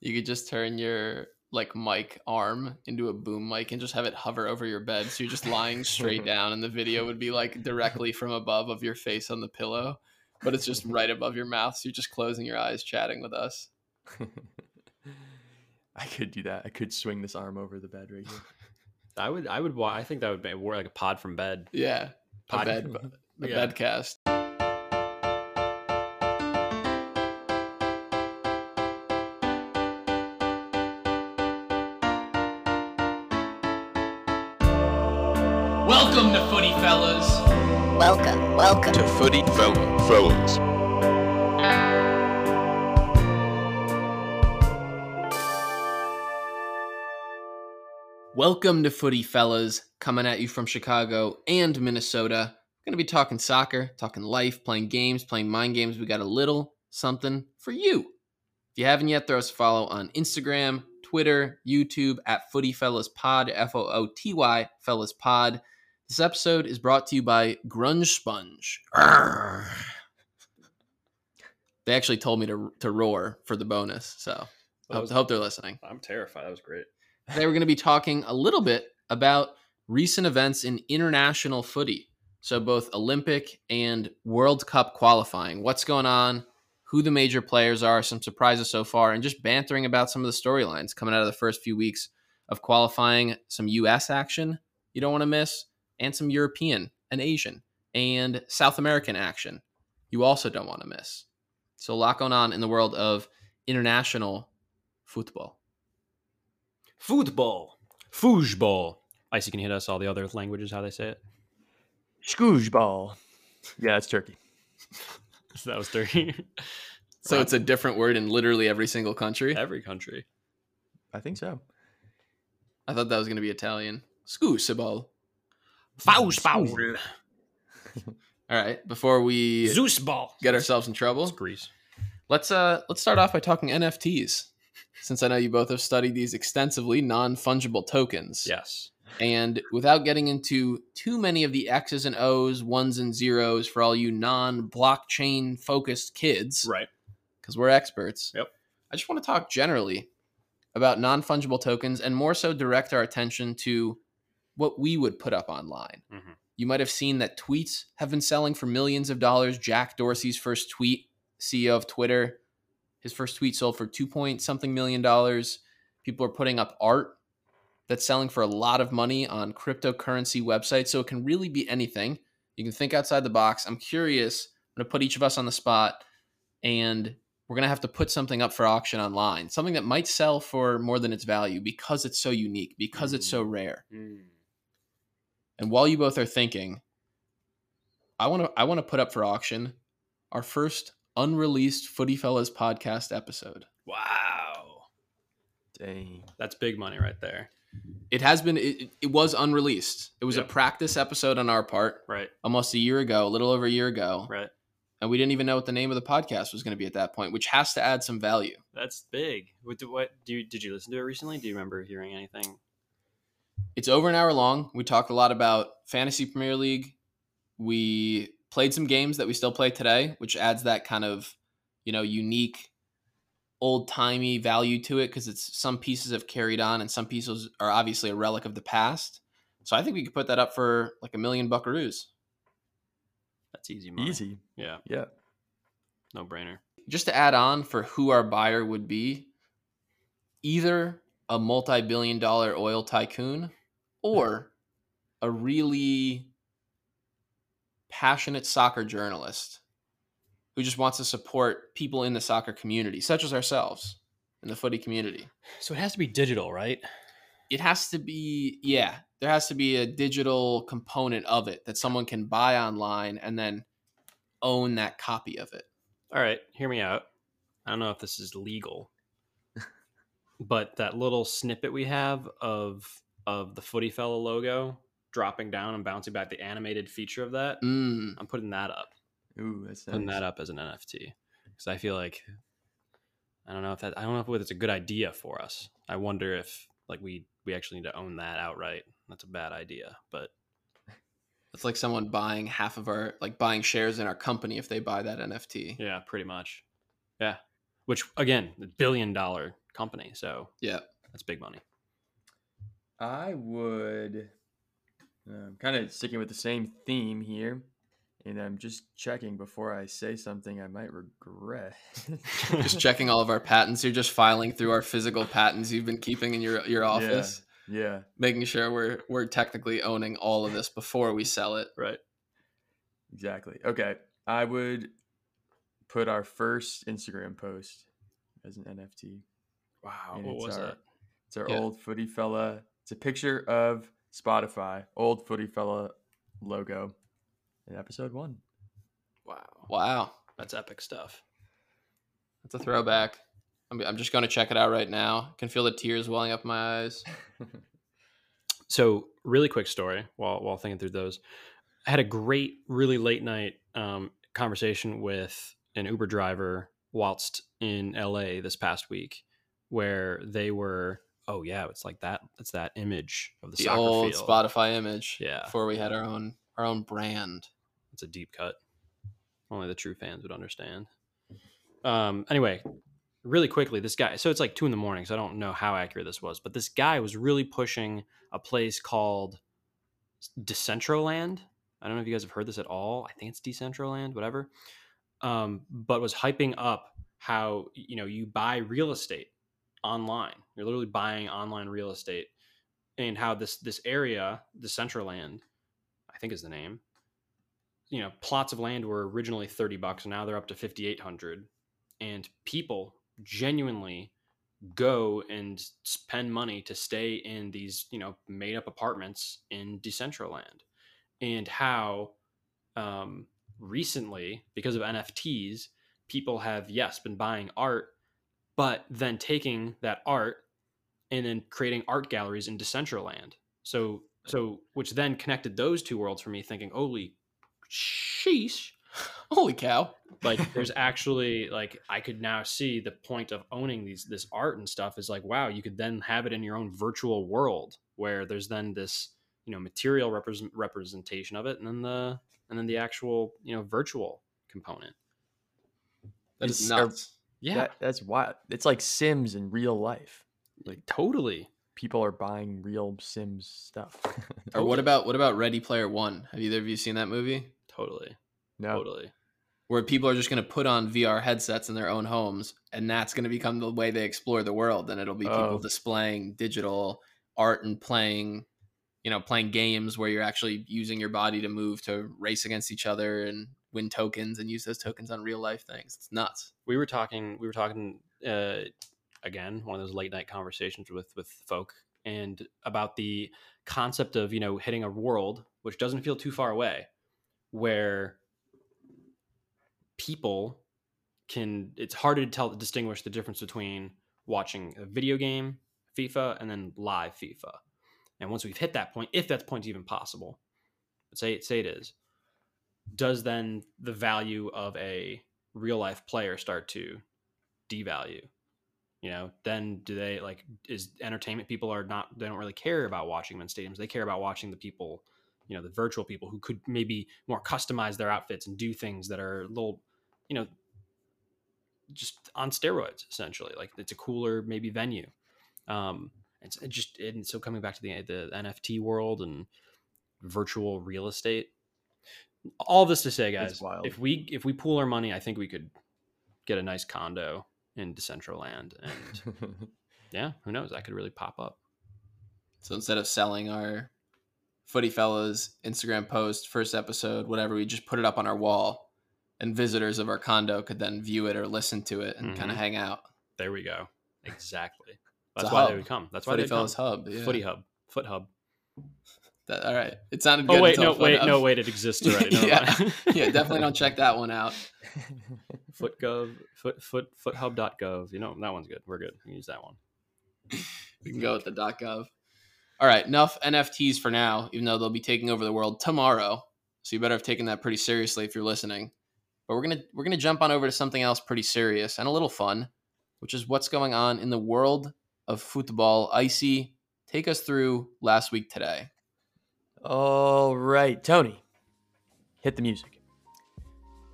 You could just turn your like mic arm into a boom mic and just have it hover over your bed. So you're just lying straight down and the video would be like directly from above of your face on the pillow, but it's just right above your mouth. So you're just closing your eyes chatting with us. I could do that. I could swing this arm over the bed right here. I would, I would, I think that would be more like a pod from bed. Yeah. A bed a Yeah. bedcast. Welcome, welcome. to Footy Fella Fellas. Welcome to Footy Fellas, coming at you from Chicago and Minnesota. Going to be talking soccer, talking life, playing games, playing mind games. We got a little something for you. If you haven't yet, throw us a follow on Instagram, Twitter, YouTube at Footy Fellas Pod, F O O T Y Fellas Pod. This episode is brought to you by Grunge Sponge. Arrgh. They actually told me to, to roar for the bonus, so I hope, was- hope they're listening. I'm terrified. That was great. Today we're going to be talking a little bit about recent events in international footy. So both Olympic and World Cup qualifying. What's going on? Who the major players are, some surprises so far, and just bantering about some of the storylines coming out of the first few weeks of qualifying, some US action you don't want to miss, and some European and Asian and South American action you also don't want to miss. So a lot going on in the world of international football. Football. Foosball. Icy, can hit us all the other languages, how they say it? Scooge ball. Yeah, it's turkey. So that was dirty. So Right. it's a different word in literally every single country. Every country. I think so. I thought that was going to be Italian. Scoosable. Faustball. All right, before we Zeusball. get ourselves in It's trouble, Greece. let's uh let's start off by talking NFTs. Since I know you both have studied these extensively, non-fungible tokens. Yes. And without getting into too many of the X's and O's, ones and zeros for all you non-blockchain focused kids, Right. because we're experts. Yep. I just want to talk generally about non fungible tokens and more so direct our attention to what we would put up online. Mhm. You might have seen that tweets have been selling for millions of dollars. Jack Dorsey's first tweet, CEO of Twitter, his first tweet sold for two point something million dollars. People are putting up art that's selling for a lot of money on cryptocurrency websites. So it can really be anything. You can think outside the box. I'm curious. I'm going to put each of us on the spot and we're going to have to put something up for auction online, something that might sell for more than its value because it's so unique, because it's so rare. And while you both are thinking, I want to I want to put up for auction our first unreleased Footy Fellas podcast episode. Wow. Dang. That's big money right there. It has been it, it was unreleased. It was a practice episode on our part Right. almost a year ago, a little over a year ago. Right. And we didn't even know what the name of the podcast was going to be at that point, which has to add some value. That's big. What, do- what do you, did you listen to it recently? Do you remember hearing anything? It's over an hour long. We talked a lot about fantasy Premier League. We played some games that we still play today, which adds that kind of, you know, unique, old timey value to it because it's some pieces have carried on and some pieces are obviously a relic of the past. So I think we could put that up for like a million buckaroos. That's easy money. Easy. Yeah. Yeah. No brainer. Just to add on for who our buyer would be, either a multi billion dollar oil tycoon or a really passionate soccer journalist who just wants to support people in the soccer community, such as ourselves in the footy community. So it has to be digital, right? It has to be, yeah, there has to be a digital component of it that someone can buy online and then own that copy of it. All right, hear me out. I don't know if this is legal, but that little snippet we have of of the Footy Fella logo dropping down and bouncing back, the animated feature of that, Mm. I'm putting that up. Ooh, that's Putting that up as an NFT because I feel like I don't know if that I don't know if it's a good idea for us. I wonder if like we we actually need to own that outright. That's a bad idea, but It's like someone buying half of our, like buying shares in our company if they buy that NFT. yeah, pretty much. Yeah, which again, billion dollar company. So Yeah. that's big money. I would um, kind of sticking with the same theme here, and I'm just checking before I say something I might regret. Just checking all of our patents. You're just filing through our physical patents you've been keeping in your your office, yeah, making sure we're we're technically owning all of this before we sell it. Right. exactly. Okay, I would put our first Instagram post as an NFT. Wow. and What it's was our, that? It's our Yeah. old footy fella. It's a picture of Spotify, old footy fella logo in episode one. Wow. Wow, That's epic stuff. that's a throwback. I'm, I'm just going to check it out right now. I Can feel the tears welling up my eyes. So, really quick story while while thinking through those. I had a great, really late night um, conversation with an Uber driver whilst in LA this past week, where they were, oh yeah, it's like that. It's that image of the, The soccer old field. Spotify image. Yeah. Before we had our own our own brand. It's a deep cut. Only the true fans would understand. Um, anyway, really quickly, this guy. So it's like two in the morning, so I don't know how accurate this was, but this guy was really pushing a place called Decentraland. I don't know if you guys have heard this at all. I think it's Decentraland, whatever. Um, but was hyping up how you know you buy real estate online. You're literally buying online real estate, and how this this area, Decentraland, I think is the name. You know, plots of land were originally thirty bucks, and now they're up to fifty eight hundred, and people genuinely go and spend money to stay in these you know made up apartments in Decentraland, and how um, recently because of NFTs, people have yes been buying art, but then taking that art and then creating art galleries in Decentraland. So so which then connected those two worlds for me, thinking, holy sheesh Holy cow. like there's actually like i could now see the point of owning these this art and stuff is like wow you could then have it in your own virtual world where there's then this you know material represent, representation of it and then the and then the actual you know virtual component That is It's- or- nuts. Yeah That, that's wild. It's like Sims in real life. like totally People are buying real Sims stuff. Or what about what about Ready Player One? Have either of you seen that movie? totally no. totally Where people are just going to put on VR headsets in their own homes, and that's going to become the way they explore the world. And it'll be people Oh. displaying digital art and playing, you know, playing games where you're actually using your body to move to race against each other and win tokens and use those tokens on real life things. It's nuts. we were talking we were talking uh again one of those late night conversations with with folk and about the concept of you know hitting a world which doesn't feel too far away where people can it's harder to tell distinguish the difference between watching a video game fifa and then live fifa and once we've hit that point if that point's even possible say say it is does then the value of a real life player start to devalue? You know then do they like is entertainment people are not they don't really care about watching them in stadiums. They care about watching the people you know the virtual people who could maybe more customize their outfits and do things that are a little you know just on steroids essentially. Like it's a cooler maybe venue. Um it's it just and so coming back to the the nft world and virtual real estate all this to say guys wild. if we if we pool our money i think we could get a nice condo in decentraland and yeah who knows that could really pop up So instead of selling our Footy Fellas Instagram post, first episode, whatever, we just put it up on our wall, and visitors of our condo could then view it or listen to it and kind Mhm. of hang out. there we go exactly that's a why they would come that's why Footy they come Fellas Hub. Yeah. footy hub foot hub That, all right. It sounded oh, good. oh wait until no wait Foot no wait it exists already Never Yeah. yeah, definitely don't check that one out. footgov foot foot foothub.gov you know that one's good we're good we can use that one We can go with the .gov. All right, enough NFTs for now. Even though they'll be taking over the world tomorrow, so you better have taken that pretty seriously if you're listening. But we're gonna we're gonna jump on over to something else pretty serious and a little fun, which is what's going on in the world of football. Icy, take us through last week today. All right, Tony, hit the music.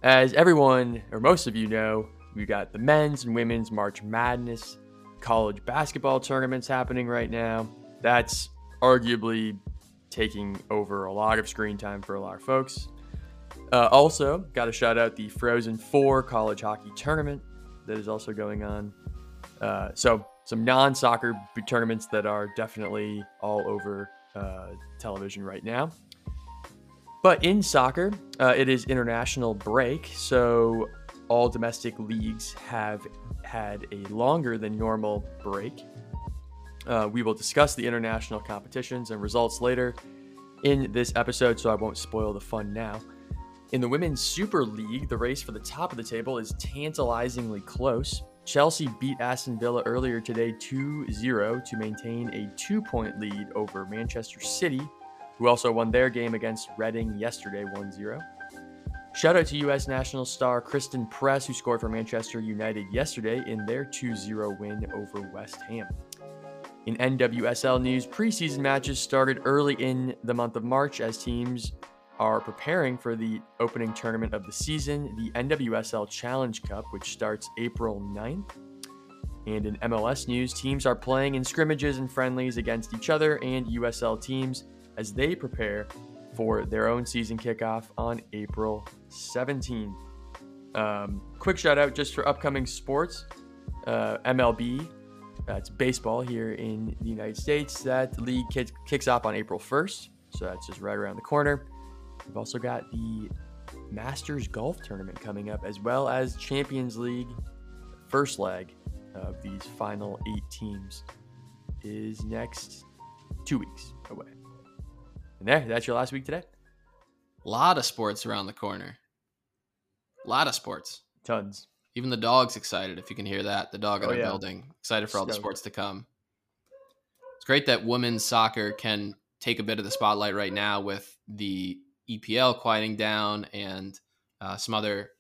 As everyone, or most of you know, we got the men's and women's March Madness college basketball tournaments happening right now. That's arguably taking over a lot of screen time for a lot of folks. Uh, also, got to shout out the Frozen Four college hockey tournament that is also going on. Uh, so, some non soccer tournaments that are definitely all over uh, television right now. But in soccer, uh, it is international break, so all domestic leagues have had a longer than normal break. Uh, we will discuss the international competitions and results later in this episode, so I won't spoil the fun now. In the Women's Super League, the race for the top of the table is tantalizingly close. Chelsea beat Aston Villa earlier today 2 0 to maintain a two point lead over Manchester City, who also won their game against Reading yesterday 1 0. Shout out to U.S. national star Christen Press, who scored for Manchester United yesterday in their 2 0 win over West Ham. In NWSL news, preseason matches started early in the month of March as teams are preparing for the opening tournament of the season, the NWSL Challenge Cup, which starts April 9th. And in MLS news, teams are playing in scrimmages and friendlies against each other and USL teams as they prepare for their own season kickoff on April 17th. Um, quick shout out just for upcoming sports uh, MLB. That's baseball here in the United States. That league kicks off on April 1st. So that's just right around the corner. We've also got the Masters Golf Tournament coming up, as well as Champions League first leg of these final eight teams is next two weeks away. And there, that's your last week today. A lot of sports around the corner. A lot of sports. Tons. Even the dog's excited, if you can hear that. The dog in Oh, the yeah. building. Excited for all the sports to come. It's great that women's soccer can take a bit of the spotlight right now with the EPL quieting down and uh, some other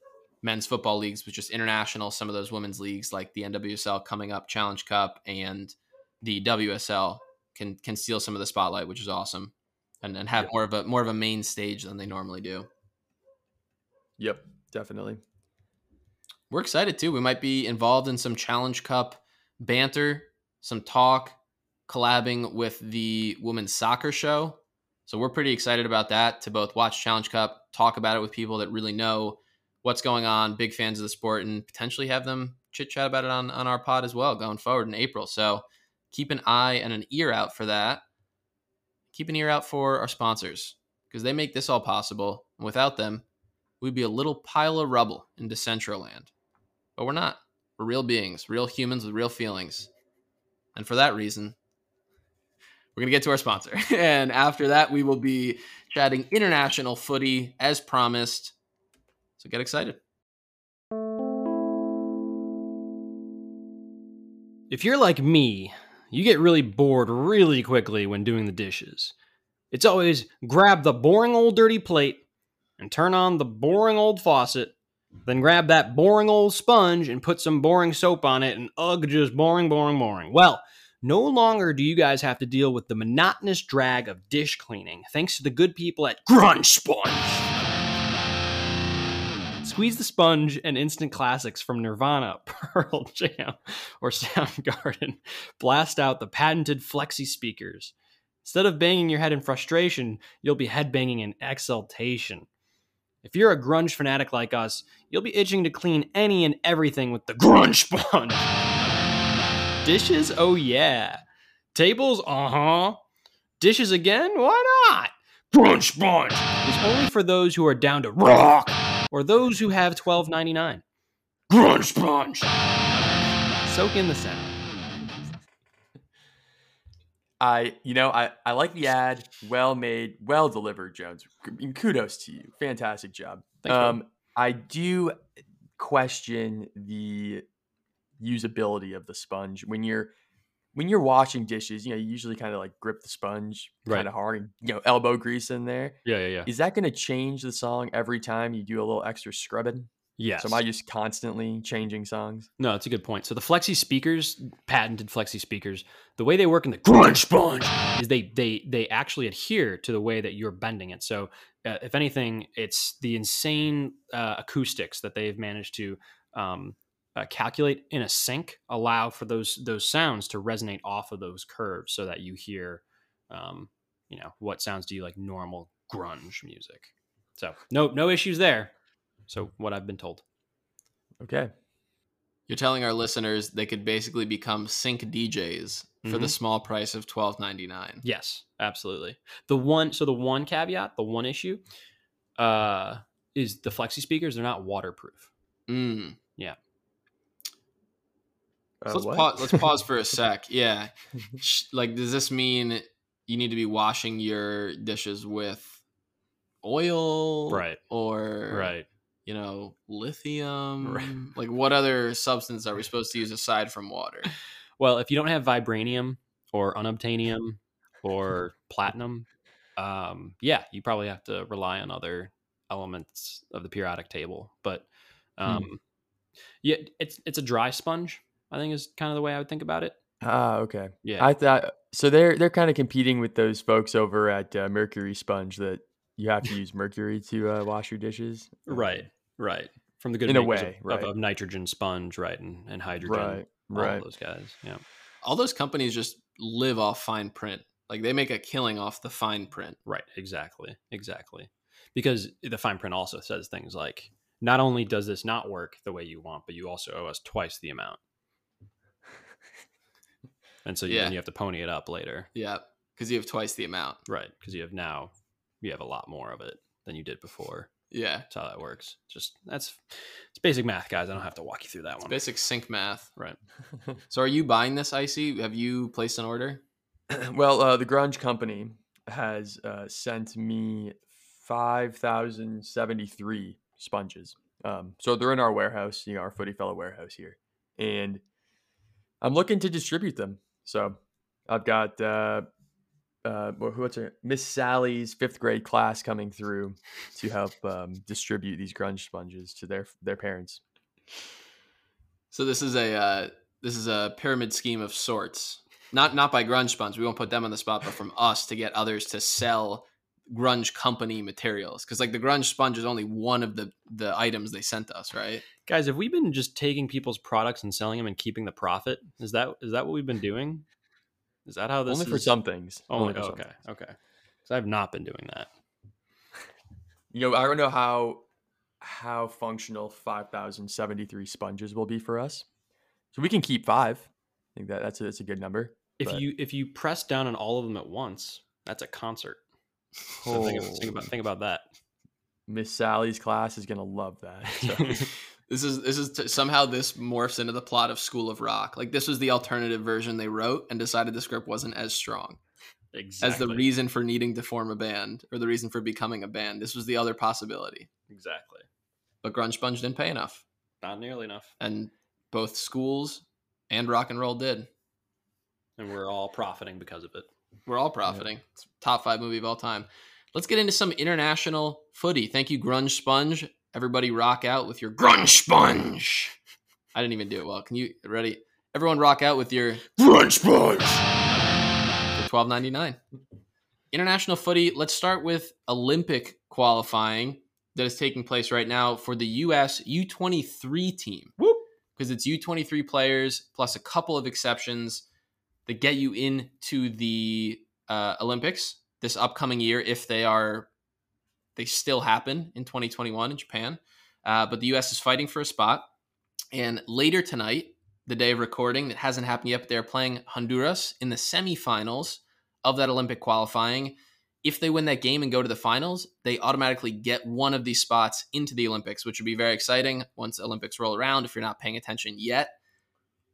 men's football leagues, with just international, some of those women's leagues like the NWSL coming up, Challenge Cup, and the WSL can can steal some of the spotlight, which is awesome. And, and have more of a more of a main stage than they normally do. Yep, definitely. we're excited too. We might be involved in some Challenge Cup banter, some talk, collabing with the women's soccer show. So we're pretty excited about that to both watch Challenge Cup, talk about it with people that really know what's going on, big fans of the sport, and potentially have them chit chat about it on, on our pod as well going forward in April. So keep an eye and an ear out for that. Keep an ear out for our sponsors because they make this all possible. Without them, we'd be a little pile of rubble in Decentraland. But we're not. We're real beings, real humans with real feelings. And for that reason, we're going to get to our sponsor. And after that, we will be chatting international footy as promised. So get excited. If you're like me, you get really bored really quickly when doing the dishes. It's always grab the boring old dirty plate and turn on the boring old faucet, then grab that boring old sponge and put some boring soap on it, and ugh, just boring, boring, boring. Well, no longer do you guys have to deal with the monotonous drag of dish cleaning thanks to the good people at Grunge Sponge. Squeeze the sponge and instant classics from Nirvana, Pearl Jam, or Soundgarden. Blast out the patented Flexi speakers. Instead of banging your head in frustration, you'll be headbanging in exultation. If you're a grunge fanatic like us, you'll be itching to clean any and everything with the grunge sponge. Dishes? Oh yeah. Tables? Uh huh. Dishes again? Why not? Grunge sponge is only for those who are down to rock or those who have twelve ninety nine. Grunge sponge. Soak in the sound. I, you know, I, I like the ad. Well made, well delivered, Jones. Kudos to you. Fantastic job. Thanks, um, I do question the usability of the sponge when you're when you're washing dishes. You know, you usually kind of like grip the sponge Right. kind of hard and you know elbow grease in there. Yeah, yeah, yeah. Is that going to change the song every time you do a little extra scrubbing? Yes. So am I just constantly changing songs? No, that's a good point. So the Flexi speakers, patented Flexi speakers, the way they work in the grunge sponge is they they they actually adhere to the way that you're bending it. So uh, if anything, it's the insane uh, acoustics that they've managed to um, uh, calculate in a sync allow for those those sounds to resonate off of those curves so that you hear um, you know what sounds to you like normal grunge music so no no issues there so what i've been told Okay. You're telling our listeners they could basically become sync DJs for the Mhm. small price of twelve ninety nine. yes absolutely the one so the one caveat the one issue uh is the flexi speakers they're not waterproof Mm. Uh, So let's pause. Let's pause for a sec. Yeah, like does this mean you need to be washing your dishes with oil, Right. Or right you know, lithium. Right. Like, what other substance are we supposed to use aside from water? Well, if you don't have vibranium or unobtainium or platinum, um, yeah, you probably have to rely on other elements of the periodic table. But um, yeah, it's it's a dry sponge. I think is kind of the way I would think about it. Ah, okay. Yeah, I thought so. They're they're kind of competing with those folks over at uh, Mercury Sponge that you have to use mercury to uh, wash your dishes. right, right. From the good In a makers way, of, right. of, of nitrogen sponge, right, and, and hydrogen, Right. all Right. those guys. Yeah, All those companies just live off fine print. Like they make a killing off the fine print. Right, exactly, exactly. Because the fine print also says things like, not only does this not work the way you want, but you also owe us twice the amount. And so you, Yeah. then you have to pony it up later, Yeah, because you have twice the amount. right? Because you have now, you have a lot more of it than you did before. Yeah, That's how that works. Just that's it's basic math, guys. I don't have to walk you through that it's one. basic sync math. Right. So, are you buying this, Icy? Have you placed an order? well, uh, the Grunge Company has uh, sent me five thousand seventy three sponges. Um, so they're in our warehouse, you know, our Footy Fellow warehouse here, and I'm looking to distribute them. So I've got uh, uh, wha- what's her Miss Sally's fifth grade class coming through to help um, distribute these grunge sponges to their their parents. So this is a uh, this is a pyramid scheme of sorts. Not not by Grunge Sponge. We won't put them on the spot, but from us to get others to sell Grunge Company materials. Because like the Grunge Sponge is only one of the the items they sent us, right? Guys, have we been just taking people's products and selling them and keeping the profit? Is that is that what we've been doing? Is that how this Only for some things. Oh, only, for some okay, things. okay. So I've not been doing that. You know, I don't know how how functional 5073 sponges will be for us. So we can keep 5. I think that that's a, that's a good number. If But- you if you press down on all of them at once, that's a concert. So think, think about think about that. Miss Sally's class is going to love that. So, This is this is t- somehow this morphs into the plot of School of Rock. Like this was the alternative version they wrote and decided the script wasn't as strong exactly. as the reason for needing to form a band or the reason for becoming a band. This was the other possibility. exactly. But Grunge Sponge didn't pay enough, Not nearly enough. and both schools and rock and roll did. And we're all profiting because of it. We're all profiting. It's top five movie of all time. Let's get into some international footy. Thank you, Grunge Sponge. Everybody rock out with your Grunge Sponge. I didn't even do it well. Can you ready? Everyone rock out with your Grunge Sponge. for twelve ninety nine. International footy. Let's start with Olympic qualifying that is taking place right now for the U.S. U twenty three team. Whoop. Because it's U twenty three players plus a couple of exceptions that get you into the uh, Olympics this upcoming year if they are they still happen in 2021 in Japan. Uh, but the U.S. is fighting for a spot. And later tonight, the day of recording, that hasn't happened yet, but they're playing Honduras in the semifinals of that Olympic qualifying. If they win that game and go to the finals, they automatically get one of these spots into the Olympics, which would be very exciting once Olympics roll around if you're not paying attention yet.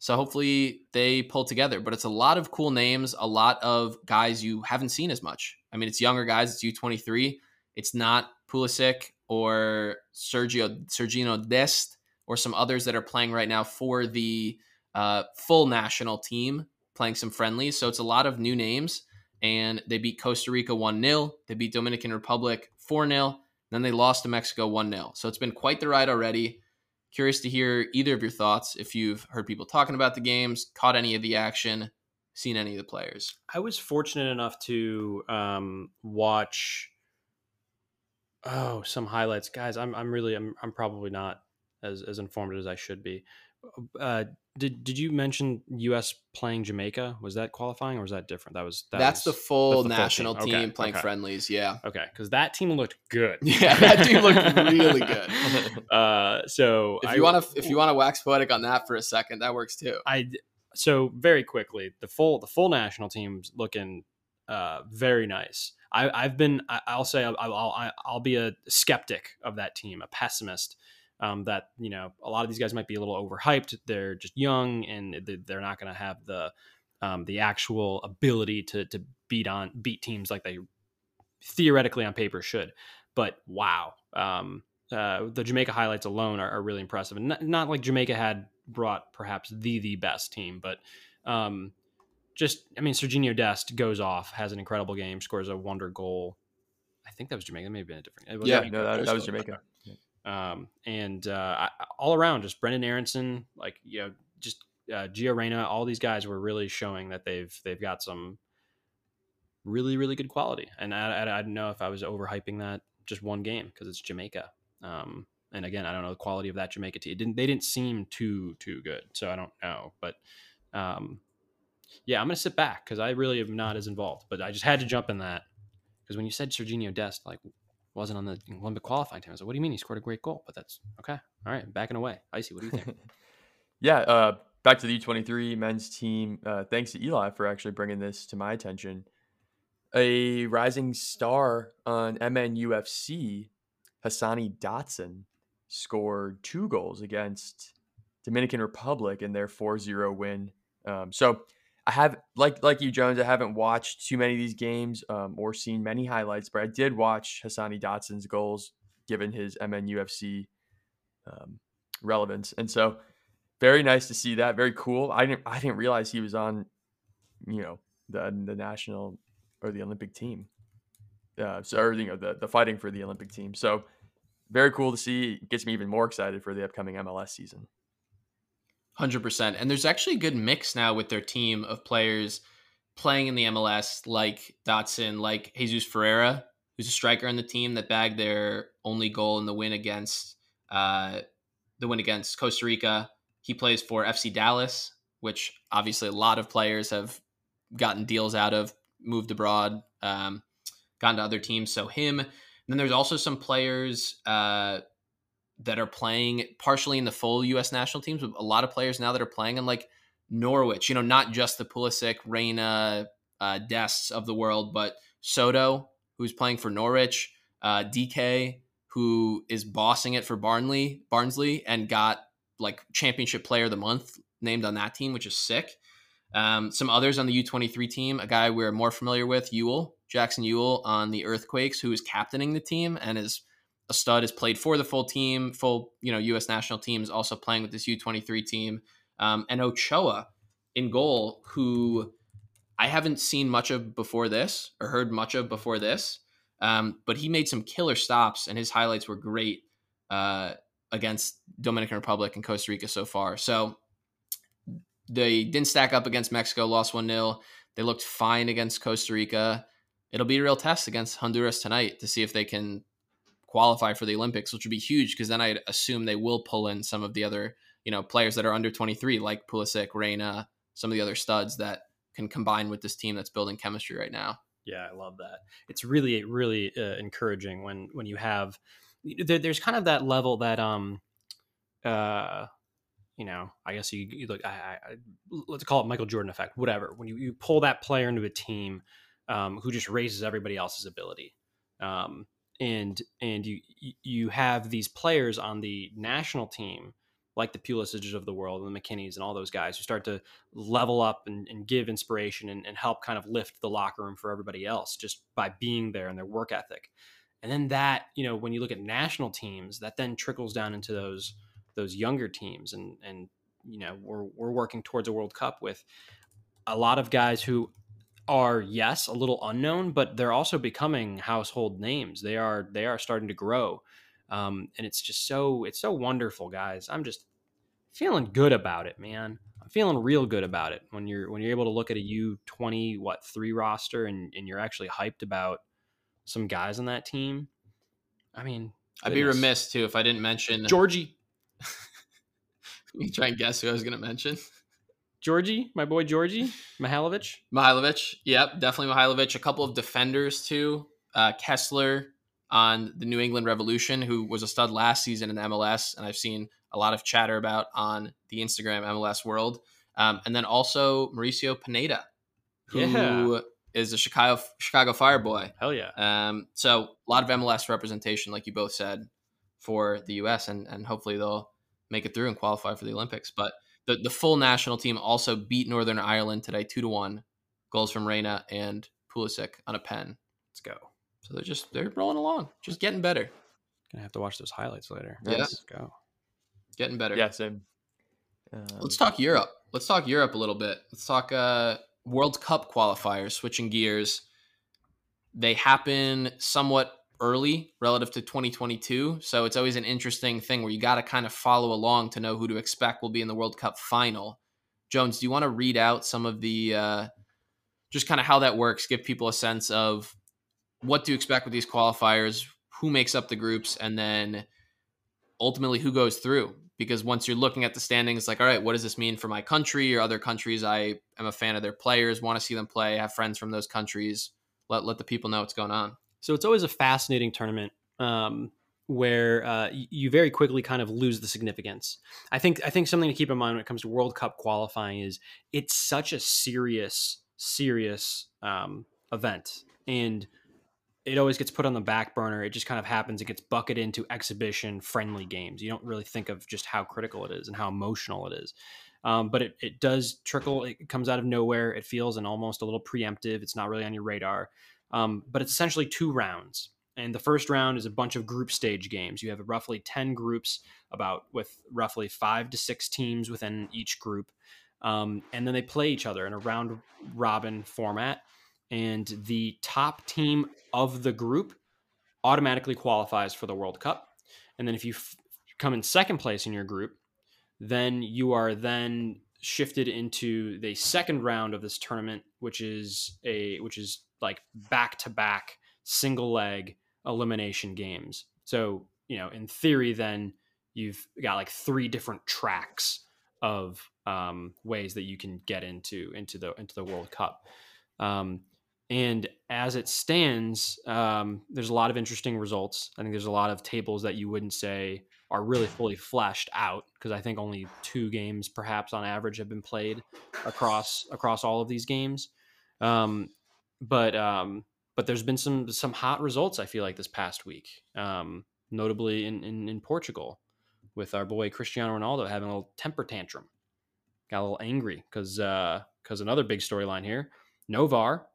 So hopefully they pull together. But it's a lot of cool names, a lot of guys you haven't seen as much. I mean, it's younger guys, it's U23. It's not Pulisic or Sergio Serginho Dest or some others that are playing right now for the uh, full national team, playing some friendlies. So it's a lot of new names. And they beat Costa Rica 1 0. They beat Dominican Republic 4 0. Then they lost to Mexico 1 0. So it's been quite the ride already. Curious to hear either of your thoughts if you've heard people talking about the games, caught any of the action, seen any of the players. I was fortunate enough to um, watch oh some highlights, guys. I'm I'm really I'm I'm probably not as as informed as I should be, Uh, did did you mention U.S. playing Jamaica? Was that qualifying or was that different? That was that That's was, the full that's the national team. team, Okay, playing okay. friendlies. Yeah. okay because that team looked good. Yeah, that team looked really good. Uh, so If you want to, if you want to wax poetic on that for a second, that works too. I so very quickly the full the full national team's looking uh, very nice. I, I've been I, I'll say I'll, I'll I'll be a skeptic of that team, a pessimist. Um, that you know a lot of these guys might be a little overhyped. They're just young and they- they're not going to have the um, the actual ability to to beat on beat teams like they theoretically on paper should. But wow, um, uh, the Jamaica highlights alone are, are really impressive, and not, not like Jamaica had brought perhaps the the best team, but um, just I mean, Serginho Dest goes off, has an incredible game, scores a wonder goal. I think that was Jamaica. That may have been a different. Yeah, no, that, that was Jamaica. Um, and uh, I, all around, just Brenden Aaronson, like you know, just uh, Gio Reyna, all these guys were really showing that they've they've got some really really good quality. And I, I, I don't know if I was overhyping that just one game because it's Jamaica. Um, and again, I don't know the quality of that Jamaica team. It didn't they didn't seem too too good, so I don't know. But um, yeah, I'm gonna sit back because I really am not as involved. But I just had to jump in that because when you said Serginho Dest, like wasn't on the Olympic qualifying team. I what do you mean he scored a great goal? But that's okay. All right, backing away. Icy, what do you think? yeah, uh, back to the U23 men's team. Uh, thanks to Eli for actually bringing this to my attention. A rising star on MNUFC, Hassani Dotson, scored two goals against Dominican Republic in their 4-0 win. Um, so I have like like you, Jones. I haven't watched too many of these games um, or seen many highlights, but I did watch Hassani Dotson's goals, given his MNUFC um, relevance, and so very nice to see that. Very cool. I didn't I didn't realize he was on, you know, the the national or the Olympic team. Uh, so or you know the the fighting for the Olympic team. So very cool to see. Gets me even more excited for the upcoming MLS season. Hundred percent. And there's actually a good mix now with their team of players playing in the MLS, like Dotson, like Jesus Ferreira, who's a striker on the team that bagged their only goal in the win against uh, the win against Costa Rica. He plays for FC Dallas, which obviously a lot of players have gotten deals out of, moved abroad, um, gone to other teams. So him. And then there's also some players. Uh, that are playing partially in the full U.S. national teams. A lot of players now that are playing in like Norwich, you know, not just the Pulisic, Reyna, uh, Dests of the world, but Soto, who's playing for Norwich, uh, Dike, who is bossing it for Barnley, Barnsley, and got like championship player of the month named on that team, which is sick. Um, some others on the U23 team, a guy we're more familiar with, Yueill, Jackson Yueill on the Earthquakes, who is captaining the team and is a stud, has played for the full team, full you know U.S. national team, is also playing with this U23 team, um, and Ochoa in goal, who I haven't seen much of before this or heard much of before this, um, but he made some killer stops and his highlights were great uh, against Dominican Republic and Costa Rica so far. So they didn't stack up against Mexico, lost one 0 They looked fine against Costa Rica. It'll be a real test against Honduras tonight to see if they can qualify for the Olympics, which would be huge because then I'd assume they will pull in some of the other, you know, players that are under 23, like Pulisic, Reyna, some of the other studs that can combine with this team that's building chemistry right now. Yeah, I love that. It's really, really uh, encouraging when when you have there, there's kind of that level that um uh you know I guess you, you look I, I, let's call it Michael Jordan effect, whatever. When you, you pull that player into a team um, who just raises everybody else's ability, um, and and you you- have these players on the national team like the Pulisic's of the world and the McKennies and all those guys who start to level up and, and give inspiration and, and help kind of lift the locker room for everybody else just by being there and their work ethic. And then that, you know, when you look at national teams, that then trickles down into those those younger teams and and you know, we're we're working towards a World Cup with a lot of guys who are yes, a little unknown, but they're also becoming household names. They are they are starting to grow. Um, and it's just so it's so wonderful, guys. I'm just feeling good about it, man. I'm feeling real good about it when you're when you're able to look at a U twenty what three roster and and you're actually hyped about some guys on that team. I mean, I'd be remiss too if I didn't mention Georgie. You try and guess who I was going to mention. Georgie, my boy Georgie Mihailovic. Mihailovic. Yep, definitely Mihailovic. A couple of defenders too. Uh, Kessler on the New England Revolution, who was a stud last season in the MLS, and I've seen a lot of chatter about on the Instagram MLS world. Um, and then also Mauricio Pineda, who is Yeah. a Chicago Chicago Fire boy. Hell yeah. Um, so a lot of MLS representation, like you both said, for the U.S. and and hopefully they'll make it through and qualify for the Olympics. But the the full national team also beat Northern Ireland today, two to one, goals from Reyna and Pulisic on a pen. Let's go. So they're just they're rolling along, just getting better, Gonna have to watch those highlights later. Yeah. Let's go. getting better. Yeah, same. Um, Let's talk Europe. Let's talk Europe a little bit. Let's talk uh, World Cup qualifiers. Switching gears, they happen somewhat early relative to 2022, so it's always an interesting thing where you got to kind of follow along to know who to expect will be in the World Cup final. Jones, do you want to read out some of the uh, just kind of how that works? Give people a sense of what to expect with these qualifiers, who makes up the groups, and then ultimately who goes through because once you're looking at the standings like all right what does this mean for my country or other countries i am a fan of their players want to see them play have friends from those countries let, let the people know what's going on So it's always a fascinating tournament um, where uh, you very quickly kind of lose the significance. I think I think something to keep in mind when it comes to World Cup qualifying is it's such a serious, serious um, event, and it always gets put on the back burner. It just kind of happens. It gets bucketed into exhibition friendly games. You don't really think of just how critical it is and how emotional it is. Um, but it, it does trickle. It comes out of nowhere. It feels and almost a little preemptive. It's not really on your radar. Um, but it's essentially two rounds. And the first round is a bunch of group stage games. You have roughly 10 groups, about with roughly five to six teams within each group. Um, and then they play each other in a round robin format. And the top team of the group automatically qualifies for the World Cup. And then if you f- come in second place in your group, then you are then shifted into the second round of this tournament, which is a which is like back to back single leg elimination games. So you know, in theory, then you've got like three different tracks of um, ways that you can get into into the into the World Cup. Um, and as it stands, um, there's a lot of interesting results. I think there's a lot of tables that you wouldn't say are really fully fleshed out because I think only two games, perhaps on average, have been played across across all of these games. Um, but um, but there's been some some hot results. I feel like this past week, um, notably in, in in Portugal, with our boy Cristiano Ronaldo having a little temper tantrum, got a little angry because because another big storyline here, no VAR,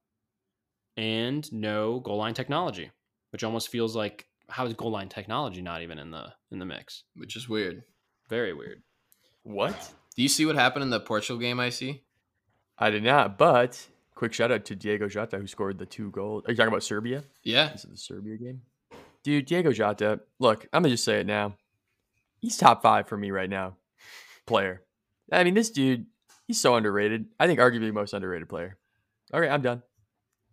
and no goal line technology, which almost feels like how is goal line technology not even in the in the mix? which is weird Very weird. What? do you see what happened in the portugal game i see I did not, but quick shout out to Diego Jota who scored the two goals. Are you talking about Serbia? yeah This is the Serbia game. Dude, Diego Jota, look, I'm gonna just say it now. He's top five for me right now. Player. I mean, this dude, he's so underrated. I think arguably most underrated player. Okay, I'm done.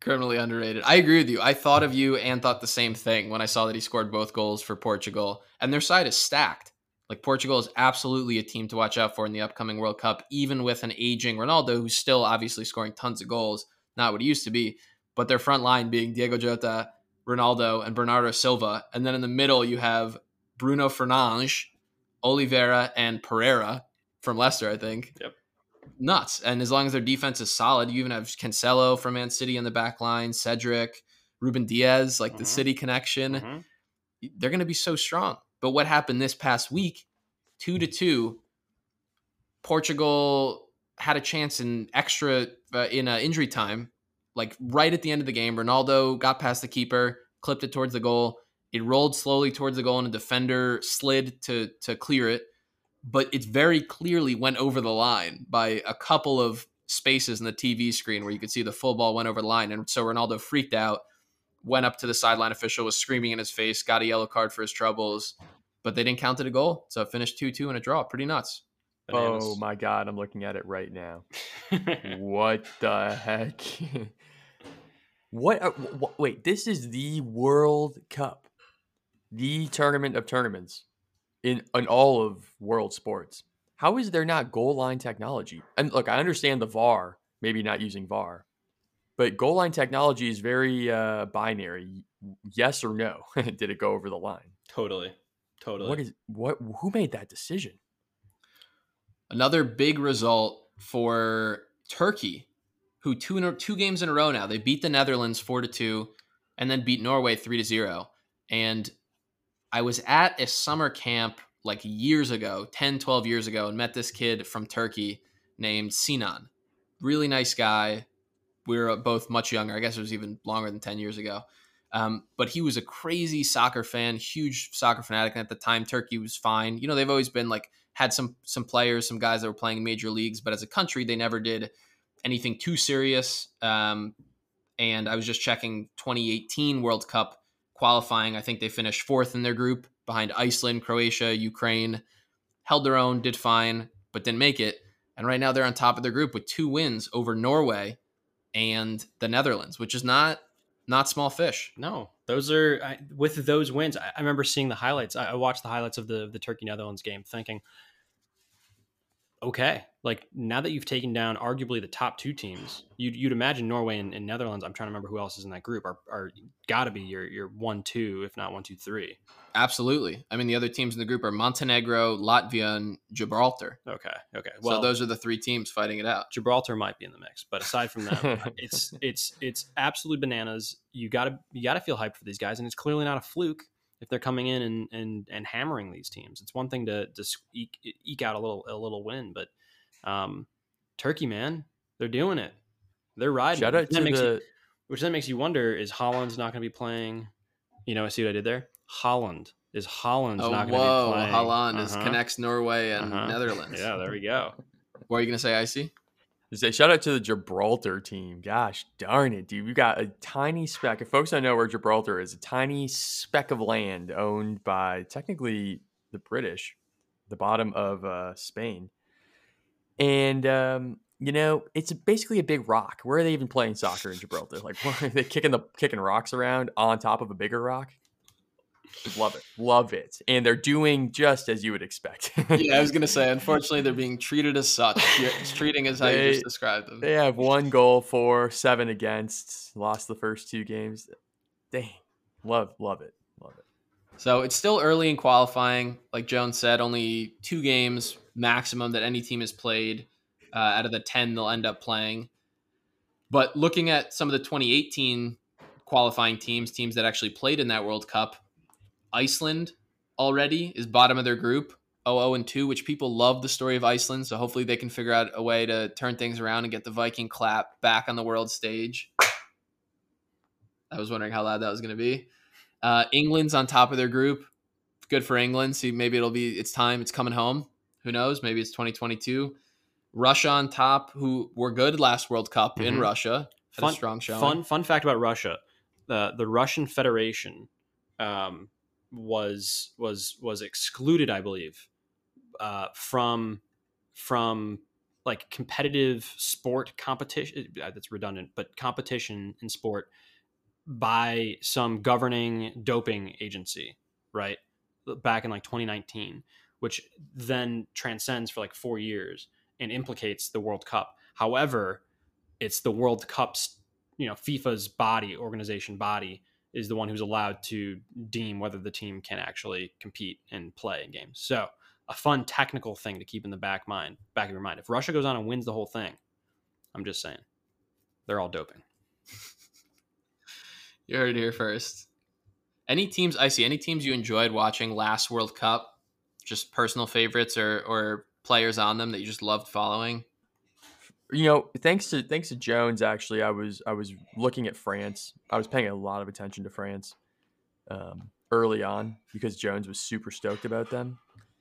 criminally underrated i agree with you i thought of you and thought the same thing when i saw that he scored both goals for portugal and their side is stacked like portugal is absolutely a team to watch out for in the upcoming world cup even with an aging ronaldo who's still obviously scoring tons of goals not what he used to be but their front line being diego jota ronaldo and bernardo silva and then in the middle you have bruno fernandes oliveira and pereira from leicester i think Yep. nuts. And as long as their defense is solid, you even have Cancelo from Man City in the back line, Cedric, Ruben Dias, like the Mhm. City connection. Mhm. They're going to be so strong. But what happened this past week, two to two, Portugal had a chance in extra uh, in uh, injury time, like right at the end of the game. Ronaldo got past the keeper, clipped it towards the goal. It rolled slowly towards the goal, and a defender slid to to clear it but it very clearly went over the line by a couple of spaces in the TV screen where you could see the full ball went over the line. And so Ronaldo freaked out, went up to the sideline official, was screaming in his face, got a yellow card for his troubles, but they didn't count it a goal. So it finished 2 2 in a draw. Pretty nuts. Oh my god, I'm looking at it right now. what the heck? what, uh, wh- Wait, this is the World Cup, the tournament of tournaments in in all of world sports. how is there not goal line technology? And look, I understand the VAR, maybe not using VAR, but goal line technology is very uh, binary. Yes or no? Did it go over the line? Totally. Totally. What is what? Who made that decision? Another big result for Turkey, who two in two games in a row now they beat the Netherlands four to two, and then beat Norway three to zero. And I was at a summer camp like years ago, 10, 12 years ago, and met this kid from Turkey named Sinan. Really nice guy. We were both much younger. I guess it was even longer than 10 years ago. Um, but he was a crazy soccer fan, huge soccer fanatic. And at the time, Turkey was fine. You know, they've always been like had some some players, some guys that were playing major leagues, but as a country, they never did anything too serious. Um, and I was just checking 2018 World Cup qualifying. I think they finished fourth in their group behind Iceland, Croatia, Ukraine. Held their own, did fine, but didn't make it. And right now they're on top of their group with two wins over Norway and the Netherlands, which is not not small fish. No, those are I, with those wins. I, I remember seeing the highlights. I, I watched the highlights of the the Turkey Netherlands game, thinking, okay, like now that you've taken down arguably the top two teams, you'd, you'd imagine Norway and, and Netherlands. I'm trying to remember who else is in that group. Are are got to be your your one two, if not one two three. Absolutely. I mean, the other teams in the group are Montenegro, Latvia, and Gibraltar. Okay, okay. Well, so those are the three teams fighting it out. Gibraltar might be in the mix, but aside from that, it's it's it's absolutely bananas. You gotta you gotta feel hyped for these guys, and it's clearly not a fluke if they're coming in and and, and hammering these teams. It's one thing to to eke, eke out a little a little win, but um, Turkey, man, they're doing it. They're riding. Shout out to the. You, which then makes you wonder: Is Holland's not going to be playing? You know, I see what I did there. Holland is Holland's oh, not going to be playing. Holland uh-huh. is connects Norway and uh-huh. Netherlands. Yeah, there we go. What are you going to say, Icy? Say shout out to the Gibraltar team. Gosh darn it, dude. We got a tiny speck. If folks don't know where Gibraltar is, a tiny speck of land owned by technically the British, the bottom of uh, Spain. And um, you know, it's basically a big rock. Where are they even playing soccer in Gibraltar? Like, are they kicking the kicking rocks around on top of a bigger rock? Love it. Love it. And they're doing just as you would expect. yeah, I was going to say, unfortunately, they're being treated as such. It's treating as how they, you just described them. They have one goal for, seven against, lost the first two games. Dang. Love, love it. Love it. So it's still early in qualifying. Like Jones said, only two games maximum that any team has played uh, out of the 10 they'll end up playing. But looking at some of the 2018 qualifying teams, teams that actually played in that World Cup, Iceland already is bottom of their group, 0 and 2, which people love the story of Iceland. So hopefully they can figure out a way to turn things around and get the Viking clap back on the world stage. I was wondering how loud that was going to be. Uh, England's on top of their group. Good for England. See, maybe it'll be it's time. It's coming home. Who knows? Maybe it's 2022. Russia on top, who were good last World Cup mm-hmm. in Russia. Fun, strong showing. Fun fun fact about Russia: the the Russian Federation um, was was was excluded, I believe, uh, from from like competitive sport competition. Uh, that's redundant, but competition in sport by some governing doping agency, right? Back in like 2019, which then transcends for like four years and implicates the World Cup. However, it's the World Cup's, you know, FIFA's body, organization body is the one who's allowed to deem whether the team can actually compete and play in games. So a fun technical thing to keep in the back mind, back of your mind. If Russia goes on and wins the whole thing, I'm just saying, they're all doping. you heard it here first. Any teams I see any teams you enjoyed watching last World Cup? Just personal favorites or or players on them that you just loved following? you know, thanks to thanks to Jones, actually, I was I was looking at France. I was paying a lot of attention to France um, early on because Jones was super stoked about them.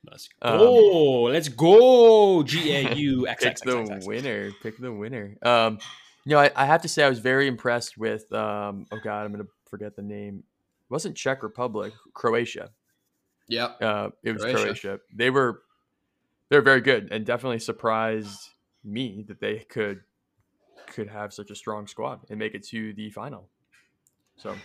Let's go! Um, let's go! G A U X X. Pick the winner. Pick the winner. Um, you know, I, I have to say I was very impressed with. Um, oh God, I'm gonna forget the name. It wasn't Czech Republic, Croatia. Yeah, uh, it was Croatia. Croatia. They were they're very good and definitely surprised me that they could could have such a strong squad and make it to the final. So,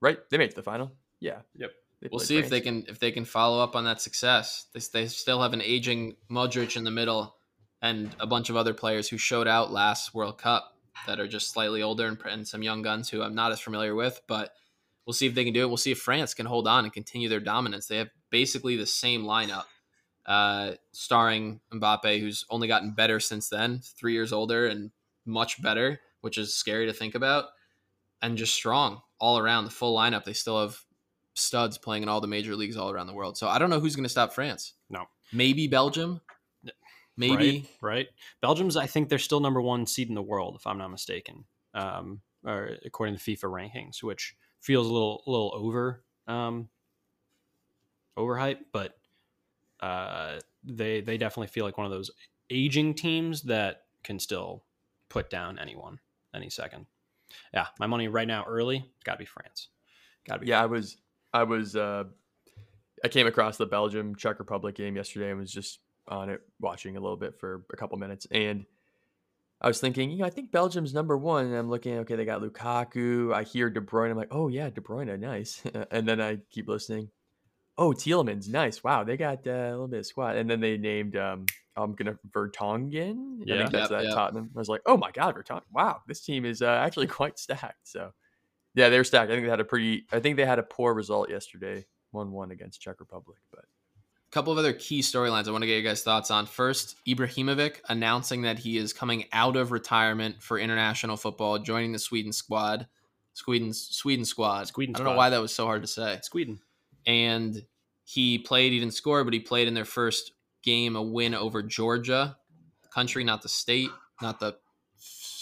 right, they made the final. Yeah. Yep. We'll see if they can if they can follow up on that success. They, they still have an aging Modric in the middle, and a bunch of other players who showed out last World Cup that are just slightly older, and, and some young guns who I'm not as familiar with. But we'll see if they can do it. We'll see if France can hold on and continue their dominance. They have basically the same lineup, uh, starring Mbappe, who's only gotten better since then, three years older and much better, which is scary to think about, and just strong all around the full lineup. They still have studs playing in all the major leagues all around the world. So I don't know who's going to stop France. No. Maybe Belgium. Maybe. right, right. Belgium's. I think they're still number one seed in the world, if I'm not mistaken, um, or according to FIFA rankings, which feels a little, a little over, um, overhyped. But uh, they they definitely feel like one of those aging teams that can still put down anyone any second. Yeah, my money right now early got to be France. Got to be Yeah, I was, I was, uh, I came across the Belgium Czech Republic game yesterday and was just on it watching a little bit for a couple minutes. And I was thinking, you know, I think Belgium's number one. And I'm looking, okay, they got Lukaku. I hear De Bruyne. I'm like, oh yeah, De Bruyne, nice. and then I keep listening. Oh, Tielemans, nice. Wow, they got uh, a little bit of squad. And then they named, um, I'm gonna Vertonghen. I Yeah. think that's Yep, that yep. Tottenham. I was like, oh my god, Vertonghen. Wow, this team is uh, actually quite stacked. So yeah, they're stacked. I think they had a pretty. I think they had a poor result yesterday, one-one against Czech Republic. But A couple of other key storylines I want to get your guys' thoughts on. First, Ibrahimovic announcing that he is coming out of retirement for international football, joining the Sweden squad. Sweden Sweden squad. Sweden I don't know why that was so hard to say. Sweden. and he played. He didn't score, but he played in their first game, a win over Georgia, country, not the state, not the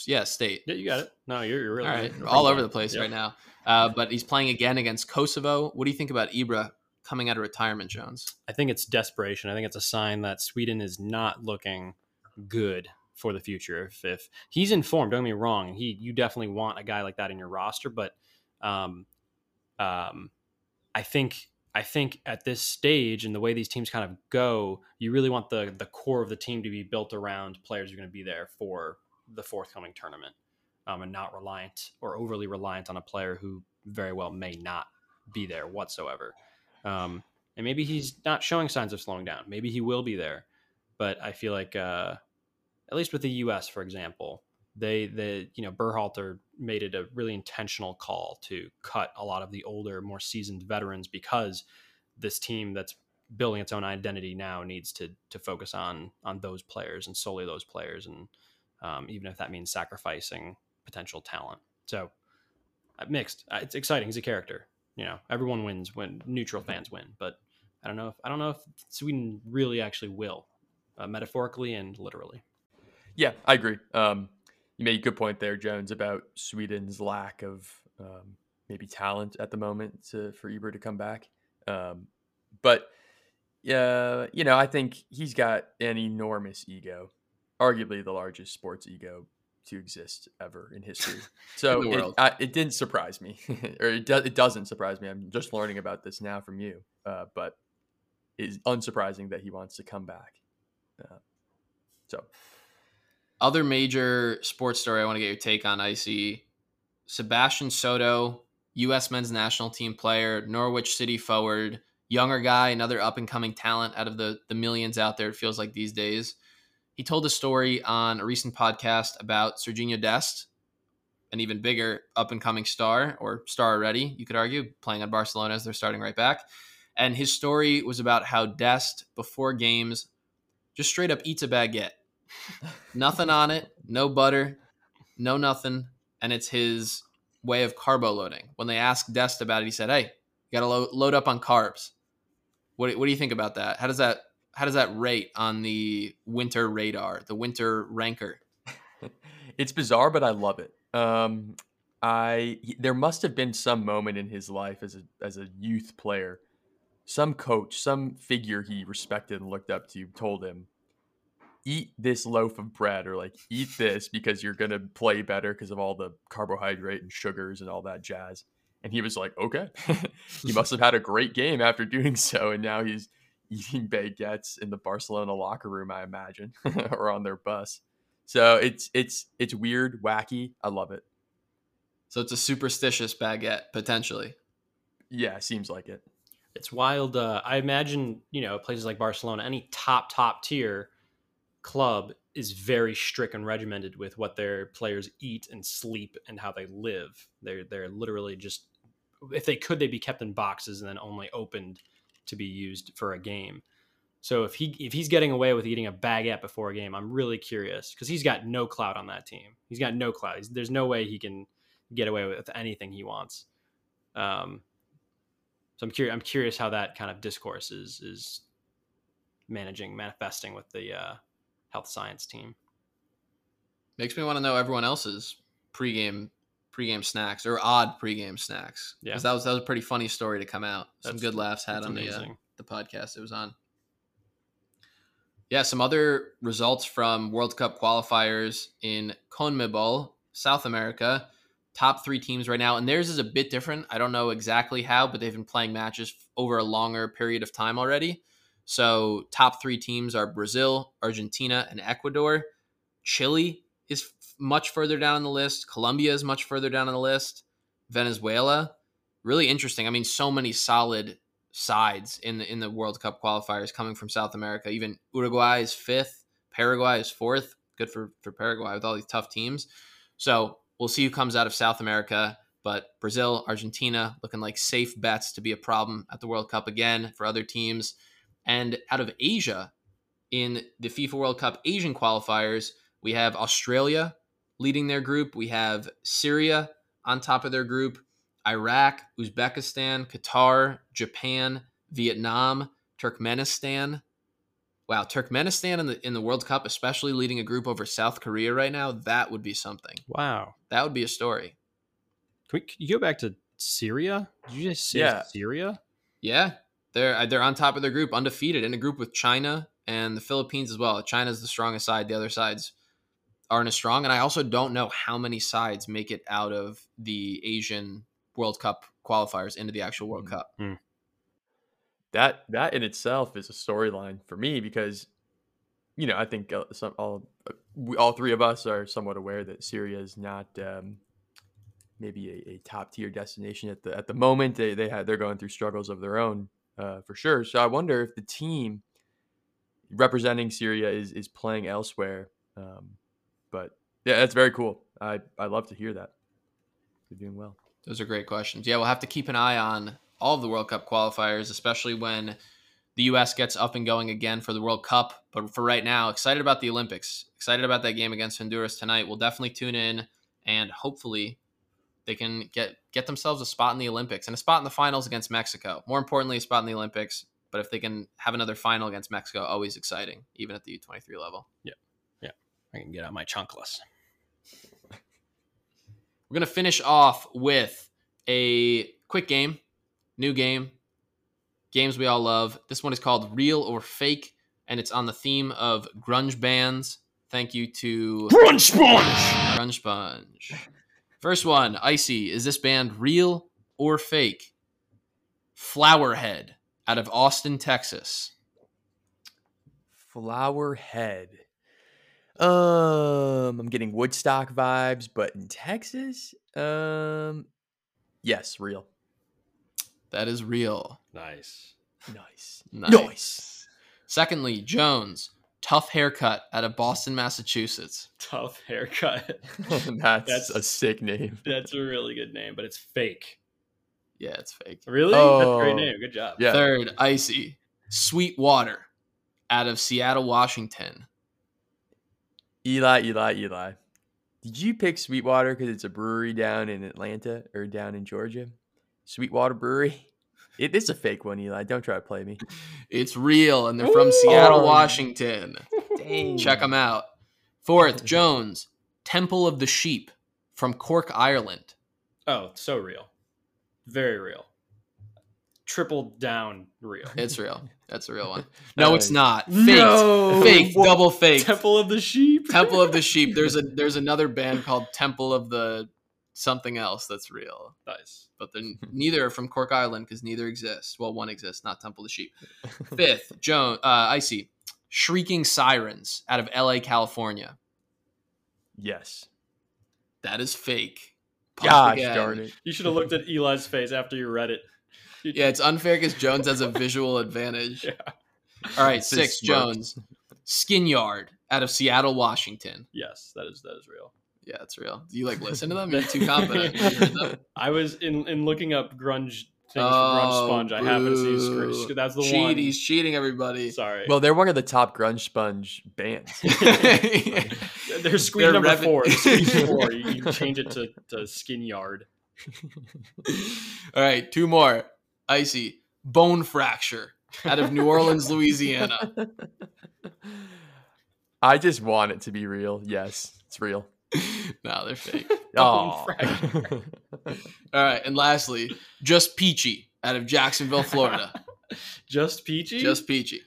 yeah state. Yeah, you got it. No, you're, you're really All right, all over the place Yep. right now. Uh, but he's playing again against Kosovo. What do you think about Ibra coming out of retirement, Jones? I think it's desperation. I think it's a sign that Sweden is not looking good for the future. If, if he's informed, don't get me wrong, he you definitely want a guy like that in your roster, but um, um, I think I think at this stage and the way these teams kind of go, you really want the the core of the team to be built around players who are going to be there for the forthcoming tournament, um, and not reliant or overly reliant on a player who very well may not be there whatsoever. Um, and maybe he's not showing signs of slowing down. Maybe he will be there, but I feel like uh, at least with the U.S., for example, they the you know Berhalter made it a really intentional call to cut a lot of the older, more seasoned veterans because this team that's building its own identity now needs to to focus on on those players and solely those players, and um, even if that means sacrificing potential talent. So uh, mixed. Uh, It's exciting. He's a character. You know, everyone wins when neutral fans win, but I don't know if I don't know if Sweden really actually will, uh, metaphorically and literally. yeah, I agree. Um, you made a good point there, Jones, about Sweden's lack of um, maybe talent at the moment to, for Ibra to come back. Um, but yeah, you know, I think he's got an enormous ego, arguably the largest sports ego to exist ever in history. So the it. I, it didn't surprise me, or it, do, it doesn't surprise me. I'm just learning about this now from you. Uh, but it's unsurprising that he wants to come back. Uh, so Other major sports story I want to get your take on, Icy. Sebastian Soto, U.S. men's national team player, Norwich City forward, younger guy, another up and coming talent out of the, the millions out there, it feels like these days. He told a story on a recent podcast about Serginho Dest, an even bigger up and coming star, or star already, you could argue, playing at Barcelona as their starting right back. And his story was about how Dest, before games, just straight up eats a baguette. nothing on it, no butter, no nothing. And it's his way of carbo loading. When they asked Dest about it, he said, Hey, you got to lo- load up on carbs. What, what do you think about that? How does that how does that rate on the winter radar, the winter ranker? it's bizarre, but I love it. Um, I there must have been some moment in his life as a as a youth player, some coach, some figure he respected and looked up to told him, "Eat this loaf of bread," or like, "Eat this because you're gonna play better because of all the carbohydrate and sugars and all that jazz." And he was like, "Okay." he must have had a great game after doing so, and now he's eating baguettes in the Barcelona locker room, I imagine, or on their bus. So it's it's it's weird, wacky. I love it. So it's a superstitious baguette, potentially. Yeah, seems like it. It's wild. Uh, I imagine you know places like Barcelona, any top top tier club is very strict and regimented with what their players eat and sleep and how they live. They're they're literally just if they could they'd be kept in boxes and then only opened to be used for a game. So if he if he's getting away with eating a baguette before a game, I'm really curious because he's got no clout on that team. He's got no clout. He's, there's no way he can get away with anything he wants. Um, so I'm curious. I'm curious how that kind of discourse is is managing, manifesting with the uh, health science team. Makes me want to know everyone else's pregame pregame snacks or odd pregame snacks. Yeah. because that was that was a pretty funny story to come out. Some That's- good laughs had on the uh, the podcast it was on. Yeah, some other results from World Cup qualifiers in CONMEBOL, South America. Top three teams right now, and theirs is a bit different. I don't know exactly how, but they've been playing matches over a longer period of time already. So, top three teams are Brazil, Argentina, and Ecuador. Chile is much further down the list. Colombia is much further down on the list. Venezuela, really interesting. I mean, so many solid sides in the in the World Cup qualifiers coming from South America. Even Uruguay is fifth, Paraguay is fourth. Good for for Paraguay with all these tough teams. So we'll see who comes out of South America. But Brazil, Argentina looking like safe bets to be a problem at the World Cup again for other teams. And out of Asia, in the FIFA World Cup Asian qualifiers, we have Australia leading their group. We have Syria on top of their group. Iraq, Uzbekistan, Qatar, Japan, Vietnam, Turkmenistan. Wow, Turkmenistan in the in the World Cup, especially leading a group over South Korea right now, that would be something. Wow. That would be a story. Can, we, can you go back to Syria? Did you just say Yeah. Syria? Yeah, they're uh, they're on top of their group, undefeated in a group with China and the Philippines as well. China's the strongest side. The other sides aren't as strong, and I also don't know how many sides make it out of the Asian World Cup qualifiers into the actual World Mhm. Cup. that that in itself is a storyline for me because you know I think uh, some all uh, we, all three of us are somewhat aware that Syria is not um, maybe a, a top tier destination at the at the moment. They they have they're going through struggles of their own uh, for sure. So I wonder if the team representing Syria is is playing elsewhere. Um, but yeah, that's very cool. I I love to hear that. You're doing well. Those are great questions. Yeah, we'll have to keep an eye on all of the World Cup qualifiers, especially when the U.S. gets up and going again for the World Cup. But for right now, excited about the Olympics. Excited about that game against Honduras tonight. We'll definitely tune in, and hopefully, they can get get themselves a spot in the Olympics and a spot in the finals against Mexico. More importantly, a spot in the Olympics. But if they can have another final against Mexico, always exciting, even at the U23 level. I can get out my chunkless. We're going to finish off with a quick game, new game, games we all love. This one is called Real or Fake, and it's on the theme of grunge bands. Thank you to Grunge Sponge! Grunge Sponge. First one, Icy. Is this band real or fake? Flowerhead out of Austin, Texas. Flower Head. Um, I'm getting Woodstock vibes, but in Texas, um, yes, real. That is real. Nice. Nice. Nice. Secondly, Jones. Tough haircut out of Boston, Massachusetts. Tough haircut. that's, That's- a sick name. That's a really good name, but it's fake. Yeah, it's fake. Really? That's a Oh. great name. Good job. Yeah. Third, Icy. Sweet Water out of Seattle, Washington. Eli, Eli, Eli. Did you pick Sweetwater because it's a brewery down in Atlanta or down in Georgia? Sweetwater Brewery. It is a fake one, Eli. Don't try to play me. It's real, and they're from Seattle, Oh. Washington. Dang. Check them out. Fourth, Jones. Temple of the Sheep from Cork, Ireland. Oh, so real. Very real. Triple down real. It's real. That's a real one. No, it's not. Fake. No! Fake. Double fake. Temple of the Sheep. Temple of the Sheep. There's a there's another band called Temple of the something else that's real. nice. but they're neither are from Cork Island because neither exists. Well, one exists, not Temple of the Sheep. Fifth, Joan, uh, Icy, Shrieking Sirens out of L.A., California. Yes. That is fake. Pump Gosh again. darn it. You should have looked at Eli's face after you read it. Yeah, it's unfair because Jones has a visual advantage. Yeah. All right, It's six. Jones. Skin Yard out of Seattle, Washington. Yes, that is that is real. Yeah, it's real. Do you like listen to them? You're too confident. You? I was in in looking up grunge things Oh, grunge sponge. I happen to see boo. Scr- That's the Cheat, one. He's cheating everybody. Sorry. Well, they're one of the top grunge sponge bands. they're squeeze they're number rev- four. Squeeze four. You, you change it to, to skin yard. All right, two more. Icy. Bone fracture out of New Orleans, Louisiana. I just want it to be real. Yes, it's real. no, they're fake. Bone fracture. All right, and lastly, just Peachy out of Jacksonville, Florida. Just peachy. just Peachy.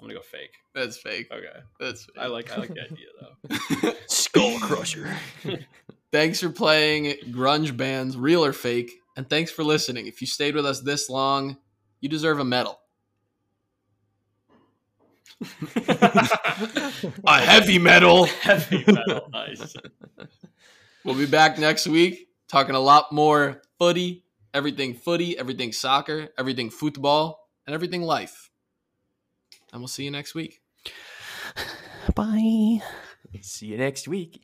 I'm gonna go fake. That's fake. Okay. That's fake. I like I like the idea though. Skull Crusher. Thanks for playing grunge bands, real or fake, and thanks for listening. If you stayed with us this long, you deserve a medal. A heavy medal. Heavy metal. Nice. We'll be back next week talking a lot more footy, everything footy, everything soccer, everything football, and everything life. And we'll see you next week. Bye. See you next week.